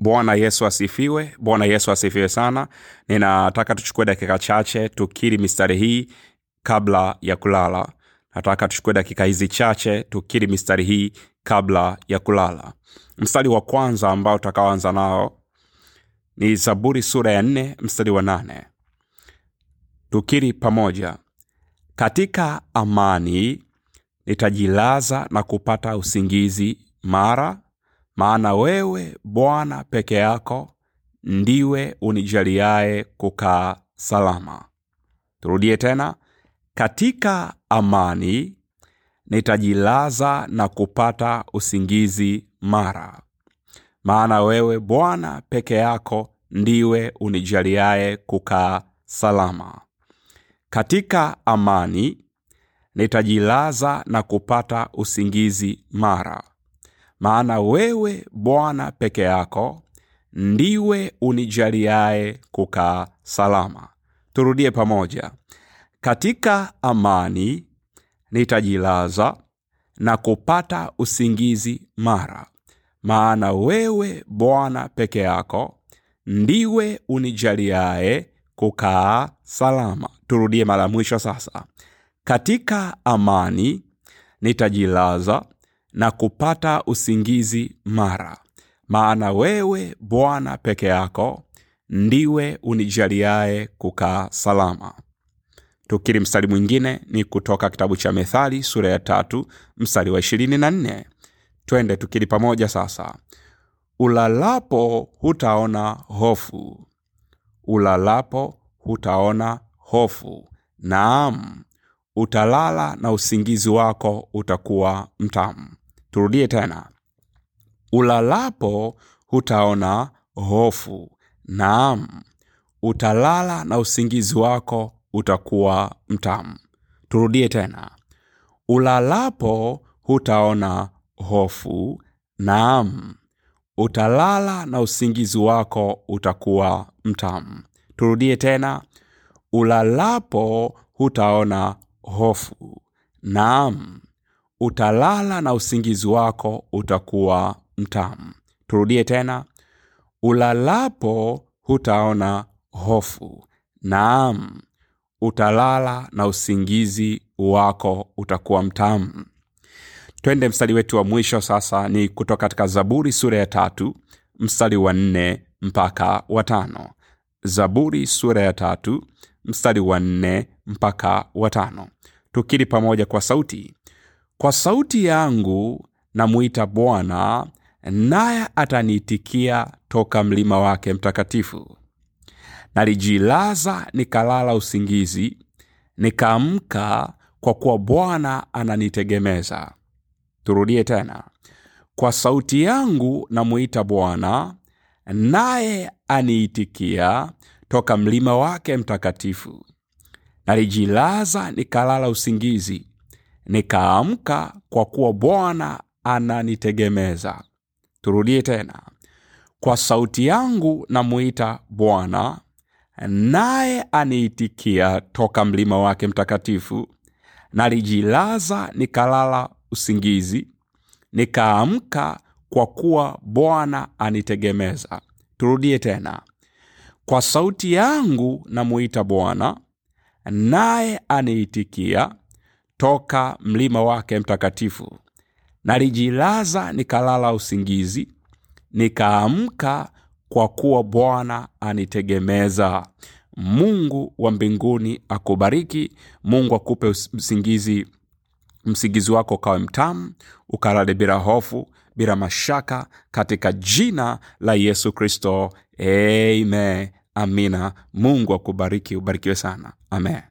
bwana yesu asifiwe. Bwana yesu asifiwe sana. Ninataka tuchukue dakika chache tukiri mistari hii kabla ya kulala. Nataka tuchukue dakika hizi chache tukiri mistari hii kabla ya kulala. Mstari wa kwanza ambao tutakaoanza nao ni zaburi sura ya nne mstari wa nane. Tukiri pamoja. Katika amani nitajilaza na kupata usingizi mara maana wewe bwana peke yako ndiwe unijaliaye kukaa salama. Turudie tena. Katika amani nitajilaza na kupata usingizi mara. Maana wewe bwana peke yako ndiwe unijaliaye kukaa salama. Katika amani nitajilaza na kupata usingizi mara maana wewe bwana peke yako ndiwe unijaliaye kukaa salama. Turudie pamoja. Katika amani nitajilaza na kupata usingizi mara. Maana wewe bwana peke yako ndiwe unijaliaye kukaa salama. Turudie mara mwisho sasa. Katika amani nitajilaza na kupata usingizi mara. Maana wewe bwana peke yako ndiwe unijaliaye kukaa salama. Tukiri mstari mwingine ni kutoka kitabu cha methali sura ya tatu mstari wa ishirini na nne. Twende tukiri pamoja sasa. Ulalapo hutaona hofu. Ulalapo hutaona hofu. Naam utalala na usingizi wako utakuwa mtamu turudie tena. Ulalapo hutaona hofu. Naam utalala na usingizi wako utakuwa mtamu. Turudie tena. Ulalapo hutaona hofu. Naam utalala na usingizi wako utakuwa mtamu. Turudie tena. Ulalapo hutaona hofu. Naam utalala na usingizi wako utakuwa mtamu. Turudie tena. Ulalapo hutaona hofu. Naam utalala na usingizi wako utakuwa mtamu. Twende mstari wetu wa mwisho sasa ni kutoka katika zaburi sura ya tatu mstari wa nne mpaka wa tano. Zaburi sura ya tatu mstari wa nne mpaka wa tano. Tukiri pamoja kwa sauti kwa sauti yangu namwita bwana naye ataniitikia toka mlima wake mtakatifu. Nalijilaza nikalala usingizi nikaamka kwa kuwa bwana ananitegemeza. Turudie tena. Kwa sauti yangu namwita bwana naye aniitikia toka mlima wake mtakatifu. Nalijilaza nikalala usingizi nikaamka kwa kuwa bwana ananitegemeza. Turudie tena. Kwa sauti yangu namwita bwana naye aniitikia toka mlima wake mtakatifu. Nalijilaza nikalala usingizi. Nikaamka kwa kuwa bwana anitegemeza. Turudie tena. Kwa sauti yangu namuita bwana naye aniitikia toka mlima wake mtakatifu. Nalijilaza nikalala usingizi nikaamka kwa kuwa bwana anitegemeza. Mungu wa mbinguni akubariki mungu akupe usingizi. Msingizi wako ukawe mtamu ukalale bila hofu bila mashaka katika jina la yesu kristo. Amen. Amina. Mungu akubariki ubarikiwe sana. Amen